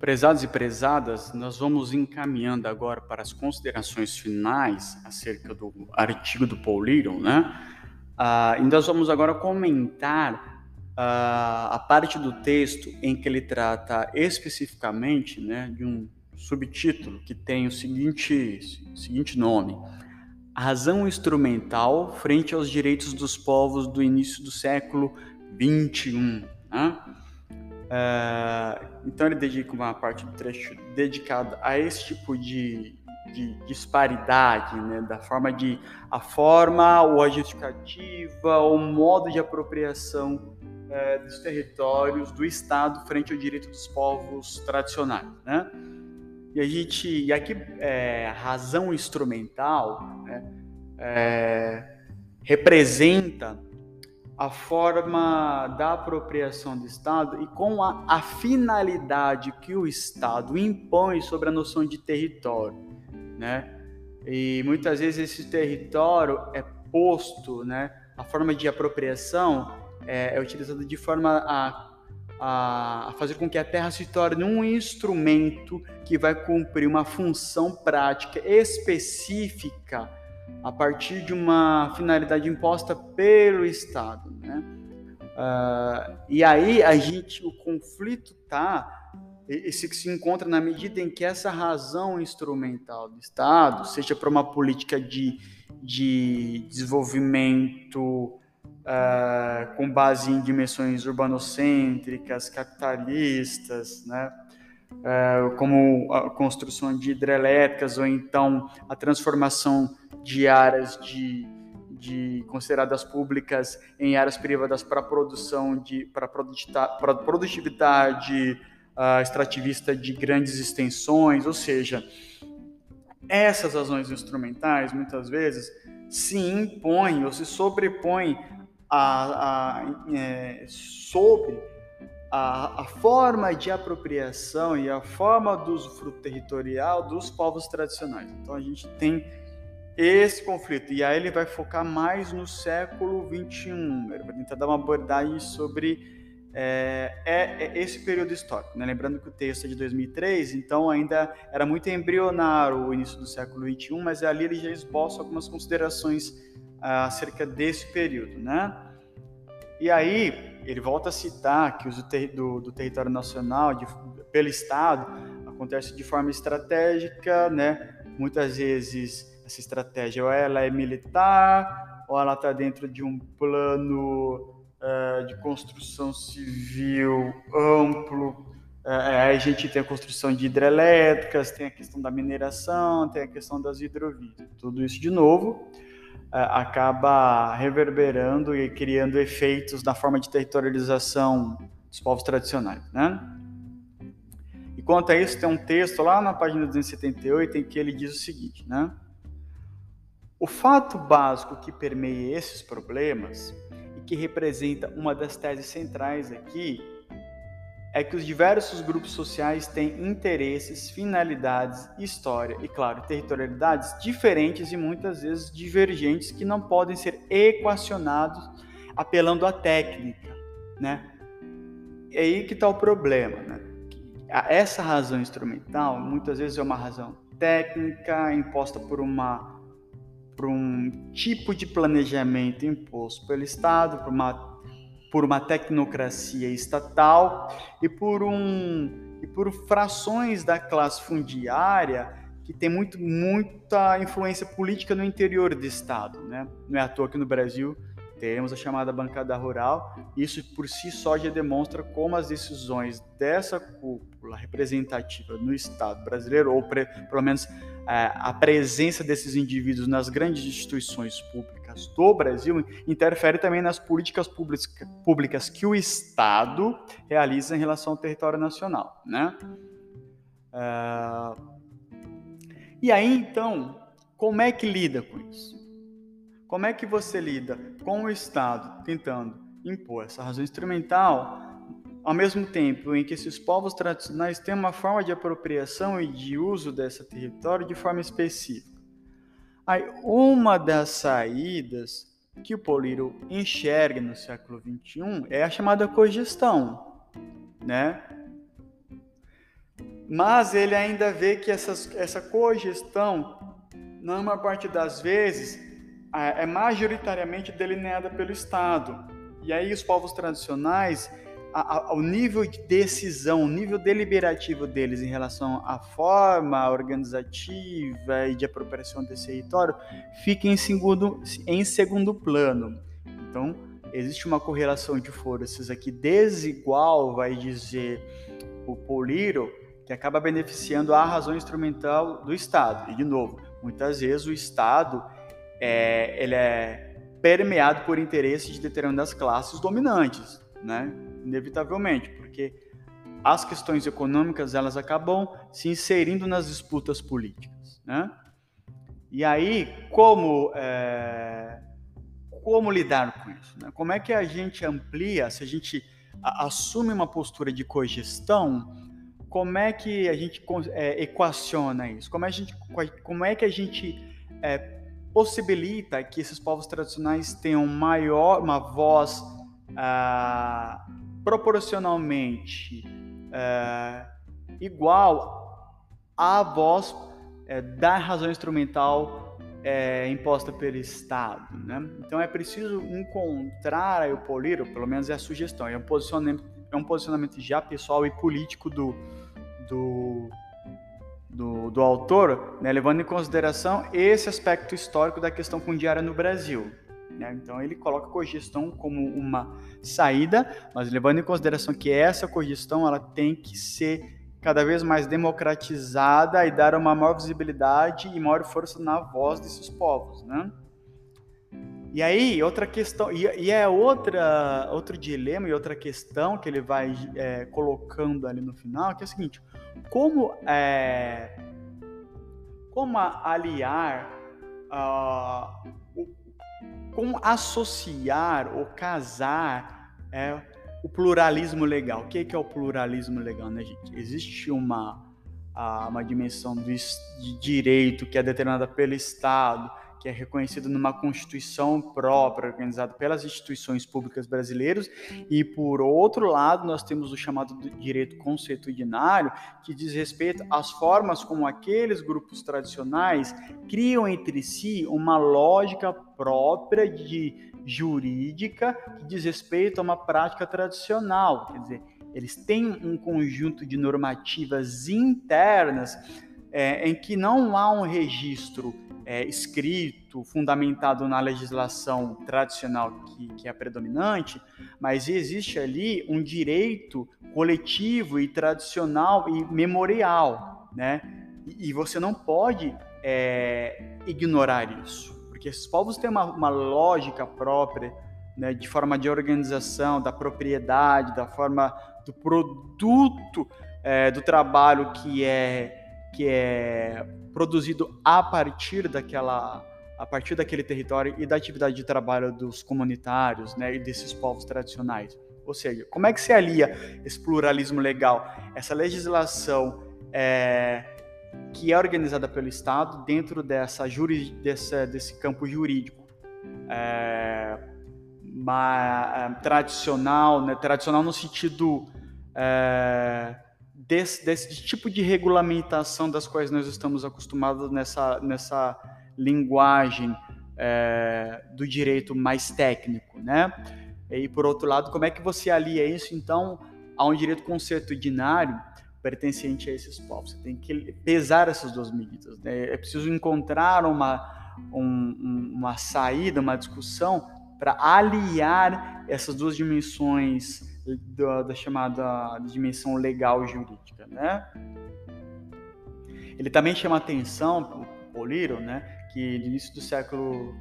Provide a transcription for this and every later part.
Prezados e prezadas, nós vamos encaminhando agora para as considerações finais acerca do artigo do Paul Little, né? Uh, e nós vamos agora comentar uh, a parte do texto em que ele trata especificamente né, de um subtítulo que tem o seguinte, seguinte nome: A razão instrumental frente aos direitos dos povos do início do século XXI. Né? Uh, então ele dedica uma parte do trecho dedicada a esse tipo de, de disparidade, né, da forma de a forma ou a justificativa ou modo de apropriação uh, dos territórios do Estado frente ao direito dos povos tradicionais, né? E a gente, e aqui é, razão instrumental né, é, representa a forma da apropriação do Estado e com a, a, finalidade que o Estado impõe sobre a noção de território, né? E muitas vezes esse território é posto, né? A forma de apropriação é, é utilizada de forma a, a, a fazer com que a terra se torne um instrumento que vai cumprir uma função prática específica a partir de uma finalidade imposta pelo Estado, né? Uh, e aí a gente, o conflito tá, esse que se encontra na medida em que essa razão instrumental do Estado, seja para uma política de, de desenvolvimento uh, com base em dimensões urbanocêntricas, capitalistas, né? Uh, como a construção de hidrelétricas ou então a transformação de áreas de, de consideradas públicas em áreas privadas para produção de para produtividade uh, extrativista de grandes extensões, ou seja, essas razões instrumentais muitas vezes se impõem ou se sobrepõem a, a, é, sobre a, a, forma de apropriação e a forma do usufruto territorial dos povos tradicionais. Então a gente tem esse conflito. E aí ele vai focar mais no século XXI. Ele vai tentar dar uma abordagem sobre é, é, é esse período histórico. Né? Lembrando que o texto é de 2003, então ainda era muito embrionário o início do século XXI, mas ali ele já esboça algumas considerações ah, acerca desse período. Né? E aí ele volta a citar que o uso do, do território nacional de, pelo Estado acontece de forma estratégica, né? Muitas vezes essa estratégia, ou ela é militar, ou ela está dentro de um plano uh, de construção civil amplo. Uh, aí a gente tem a construção de hidrelétricas, tem a questão da mineração, tem a questão das hidrovias. Tudo isso, de novo, uh, acaba reverberando e criando efeitos na forma de territorialização dos povos tradicionais, né? Quanto a isso, tem um texto lá na página 278 em que ele diz o seguinte, né? O fato básico que permeia esses problemas e que representa uma das teses centrais aqui é que os diversos grupos sociais têm interesses, finalidades, história e, claro, territorialidades diferentes e muitas vezes divergentes que não podem ser equacionados apelando à técnica, né? É aí que está o problema, né? Essa razão instrumental muitas vezes é uma razão técnica imposta por uma por um tipo de planejamento imposto pelo Estado, por uma, por uma tecnocracia estatal e por, um, e por frações da classe fundiária que tem muito, muita influência política no interior do Estado. Né? Não é à toa que no Brasil temos a chamada bancada rural. Isso por si só já demonstra como as decisões dessa cúpula representativa no Estado brasileiro, ou pre, pelo menos é, a presença desses indivíduos nas grandes instituições públicas do Brasil interfere também nas políticas públicas que o Estado realiza em relação ao território nacional, né? É, e aí, então, como é que lida com isso? Como é que você lida com o Estado tentando impor essa razão instrumental ao mesmo tempo em que esses povos tradicionais têm uma forma de apropriação e de uso desse território de forma específica. Aí, uma das saídas que o Poliro enxerga no século XXI é a chamada cogestão, né? mas ele ainda vê que essas, essa cogestão, na maior parte das vezes, é majoritariamente delineada pelo Estado. E aí os povos tradicionais, a, a, o nível de decisão, o nível deliberativo deles em relação à forma organizativa e de apropriação desse território fica em segundo, em segundo plano. Então, existe uma correlação de forças aqui desigual, vai dizer o Poliro, que acaba beneficiando a razão instrumental do Estado. E, de novo, muitas vezes o Estado é, ele é permeado por interesses de determinadas classes dominantes, né? inevitavelmente, porque as questões econômicas elas acabam se inserindo nas disputas políticas. Né? E aí, como é, como lidar com isso? Né? Como é que a gente amplia, se a gente assume uma postura de cogestão, como é que a gente é, equaciona isso? Como é, gente, como é que a gente é, possibilita que esses povos tradicionais tenham maior, uma voz ah, proporcionalmente ah, igual à voz é, da razão instrumental é, imposta pelo Estado. Né? Então é preciso encontrar o polir, ou pelo menos é a sugestão, é um posicionamento, é um posicionamento já pessoal e político do, do, do, do autor, né, levando em consideração esse aspecto histórico da questão fundiária no Brasil. Né? Então ele coloca a cogestão como uma saída, mas levando em consideração que essa cogestão ela tem que ser cada vez mais democratizada e dar uma maior visibilidade e maior força na voz desses povos, né? E aí, outra questão, e, e é outra, outro dilema e outra questão que ele vai é, colocando ali no final, que é o seguinte, como, é, como aliar, uh, como associar ou casar é, o pluralismo legal. O que é, o pluralismo legal, né, gente? Existe uma, uma dimensão do, de direito que é determinada pelo Estado, que é reconhecido numa Constituição própria, organizada pelas instituições públicas brasileiras, e por outro lado, nós temos o chamado direito consuetudinário, que diz respeito às formas como aqueles grupos tradicionais criam entre si uma lógica própria de jurídica que diz respeito a uma prática tradicional, quer dizer, eles têm um conjunto de normativas internas é, em que não há um registro é, escrito, fundamentado na legislação tradicional que, que, é predominante, mas existe ali um direito coletivo e tradicional e memorial, né? E, e você não pode é, ignorar isso, porque esses povos têm uma, uma lógica própria, né, de forma de organização, da propriedade, da forma do produto é, do trabalho que é que é produzido a partir daquela a partir daquele território e da atividade de trabalho dos comunitários, né, e desses povos tradicionais. Ou seja, como é que se alia esse pluralismo legal, essa legislação é, que é organizada pelo Estado dentro dessa juri, desse campo jurídico é, uma, é, tradicional, né, tradicional no sentido é, desse, desse tipo de regulamentação das quais nós estamos acostumados nessa, nessa linguagem é, do direito mais técnico, né? E por outro lado, como é que você alia isso então a um direito consuetudinário pertencente a esses povos? Você tem que pesar essas duas medidas. Né? É preciso encontrar uma, um, uma saída, uma discussão para aliar essas duas dimensões da, da chamada dimensão legal jurídica, né? Ele também chama atenção, o Poliro, né, que no início do século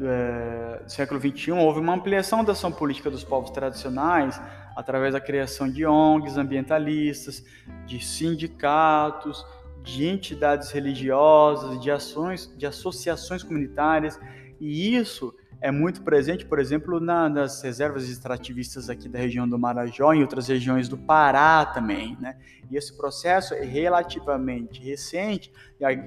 é, século XXI houve uma ampliação da ação política dos povos tradicionais através da criação de ONGs ambientalistas, de sindicatos, de entidades religiosas, de ações, de associações comunitárias, e isso é muito presente, por exemplo, na, nas reservas extrativistas aqui da região do Marajó e outras regiões do Pará também, né? E esse processo é relativamente recente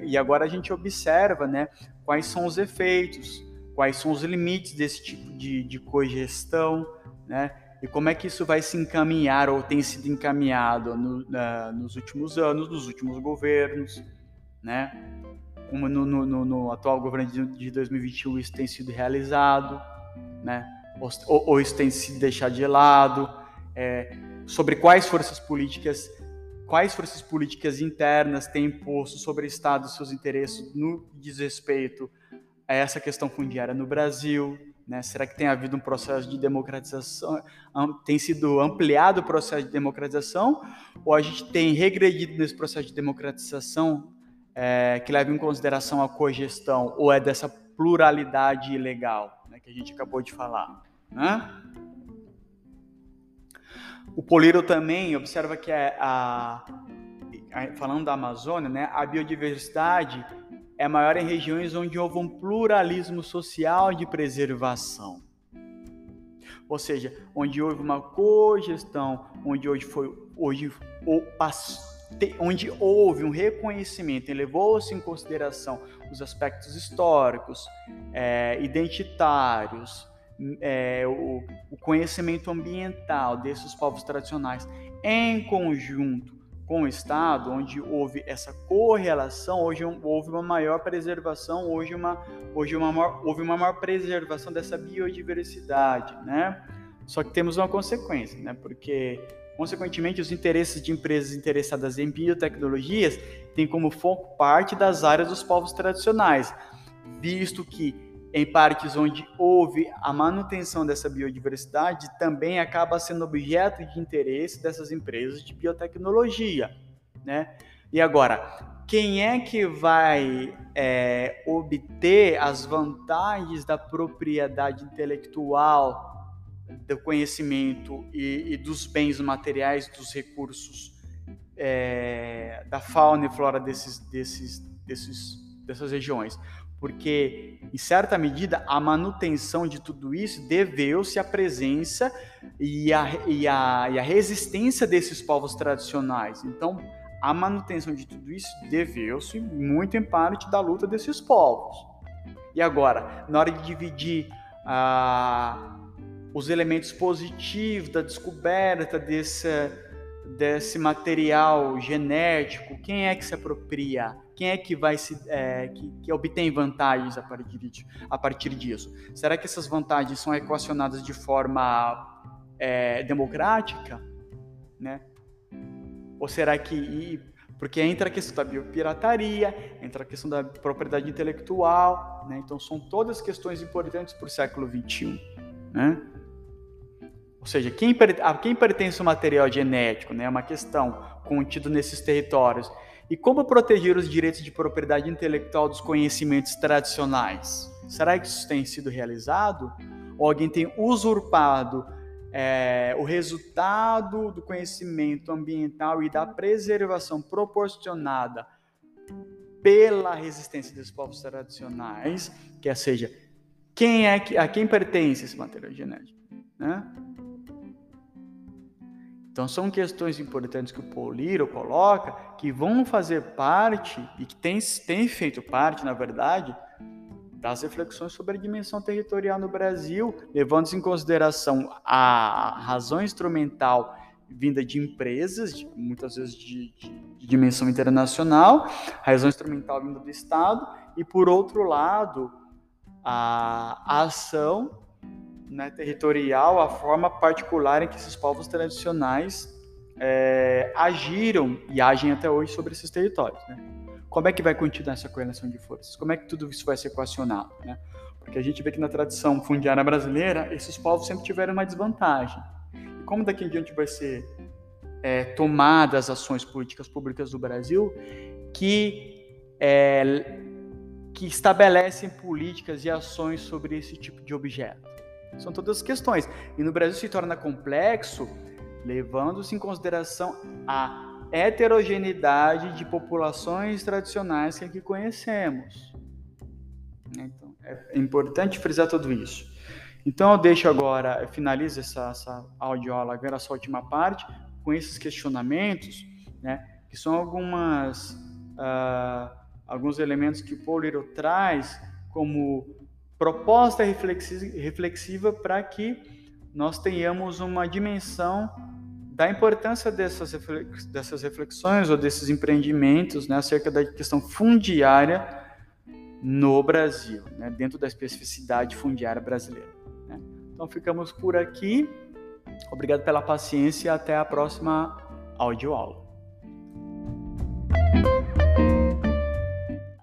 e agora a gente observa, né, quais são os efeitos, quais são os limites desse tipo de, de cogestão, né? E como é que isso vai se encaminhar ou tem sido encaminhado no, uh, nos últimos anos, nos últimos governos, né? Como no, no, no atual governo de, de 2021 isso tem sido realizado, né? Ou, ou isso tem sido deixado de lado, é, sobre quais forças políticas quais forças políticas internas têm imposto sobre o Estado seus interesses no desrespeito a essa questão fundiária no Brasil, né? Será que tem havido um processo de democratização, tem sido ampliado o processo de democratização, ou a gente tem regredido nesse processo de democratização é, que leva em consideração a cogestão, ou é dessa pluralidade ilegal né, que a gente acabou de falar? Né? O Poliro também observa que é a, a, falando da Amazônia, né, a biodiversidade é maior em regiões onde houve um pluralismo social de preservação. Ou seja, onde houve uma cogestão, onde hoje foi hoje onde houve um reconhecimento e levou-se em consideração os aspectos históricos, é, identitários, é, o, o conhecimento ambiental desses povos tradicionais em conjunto com o Estado, onde houve essa correlação, hoje houve uma maior preservação, hoje, uma, hoje uma maior, houve uma maior preservação dessa biodiversidade, né? Só que temos uma consequência, né? Porque, consequentemente, os interesses de empresas interessadas em biotecnologias têm como foco parte das áreas dos povos tradicionais, visto que em partes onde houve a manutenção dessa biodiversidade, também acaba sendo objeto de interesse dessas empresas de biotecnologia, né? E agora, quem é que vai é, obter as vantagens da propriedade intelectual, do conhecimento e, e dos bens materiais, dos recursos é, da fauna e flora desses, desses, desses, dessas regiões? porque, em certa medida, a manutenção de tudo isso deveu-se à presença e à, e, a, e a resistência desses povos tradicionais. Então, a manutenção de tudo isso deveu-se muito em parte da luta desses povos. E agora, na hora de dividir ah, os elementos positivos da descoberta desse, desse material genético, quem é que se apropria? Quem é que vai se é, que, que, obtém vantagens a partir, de, a partir disso? Será que essas vantagens são equacionadas de forma é, democrática, né? Ou será que porque entra a questão da biopirataria, entra a questão da propriedade intelectual, né? Então são todas questões importantes para o século XXI, né? Seja, quem, a quem pertence o material genético, né? É uma questão contido nesses territórios e como proteger os direitos de propriedade intelectual dos conhecimentos tradicionais? Será que isso tem sido realizado? Ou alguém tem usurpado é, o resultado do conhecimento ambiental e da preservação proporcionada pela resistência dos povos tradicionais, que é, seja, quem é que, a quem pertence esse material genético? Né? Então são questões importantes que o Pauliro coloca que vão fazer parte e que tem, tem feito parte, na verdade, das reflexões sobre a dimensão territorial no Brasil, levando-se em consideração a razão instrumental vinda de empresas, muitas vezes de, de, de, dimensão internacional, a razão instrumental vinda do Estado, e por outro lado, a, a ação né, territorial, a forma particular em que esses povos tradicionais é, agiram e agem até hoje sobre esses territórios. Né? Como é que vai continuar essa correlação de forças? Como é que tudo isso vai ser equacionado? Né? Porque a gente vê que na tradição fundiária brasileira, esses povos sempre tiveram uma desvantagem. E como daqui em diante vai ser é, tomadas ações políticas públicas do Brasil que, é, que estabelecem políticas e ações sobre esse tipo de objeto? São todas questões. E no Brasil se torna complexo, levando-se em consideração a heterogeneidade de populações tradicionais que aqui conhecemos. Então, é importante frisar tudo isso. Então, eu deixo agora, eu finalizo essa, essa audioaula, agora essa última parte, com esses questionamentos, né, que são algumas, uh, alguns elementos que o Paul traz como proposta reflexiva para que nós tenhamos uma dimensão da importância dessas, dessas reflexões ou desses empreendimentos né, acerca da questão fundiária no Brasil, né, dentro da especificidade fundiária brasileira. Né. Então ficamos por aqui. Obrigado pela paciência e até a próxima audioaula.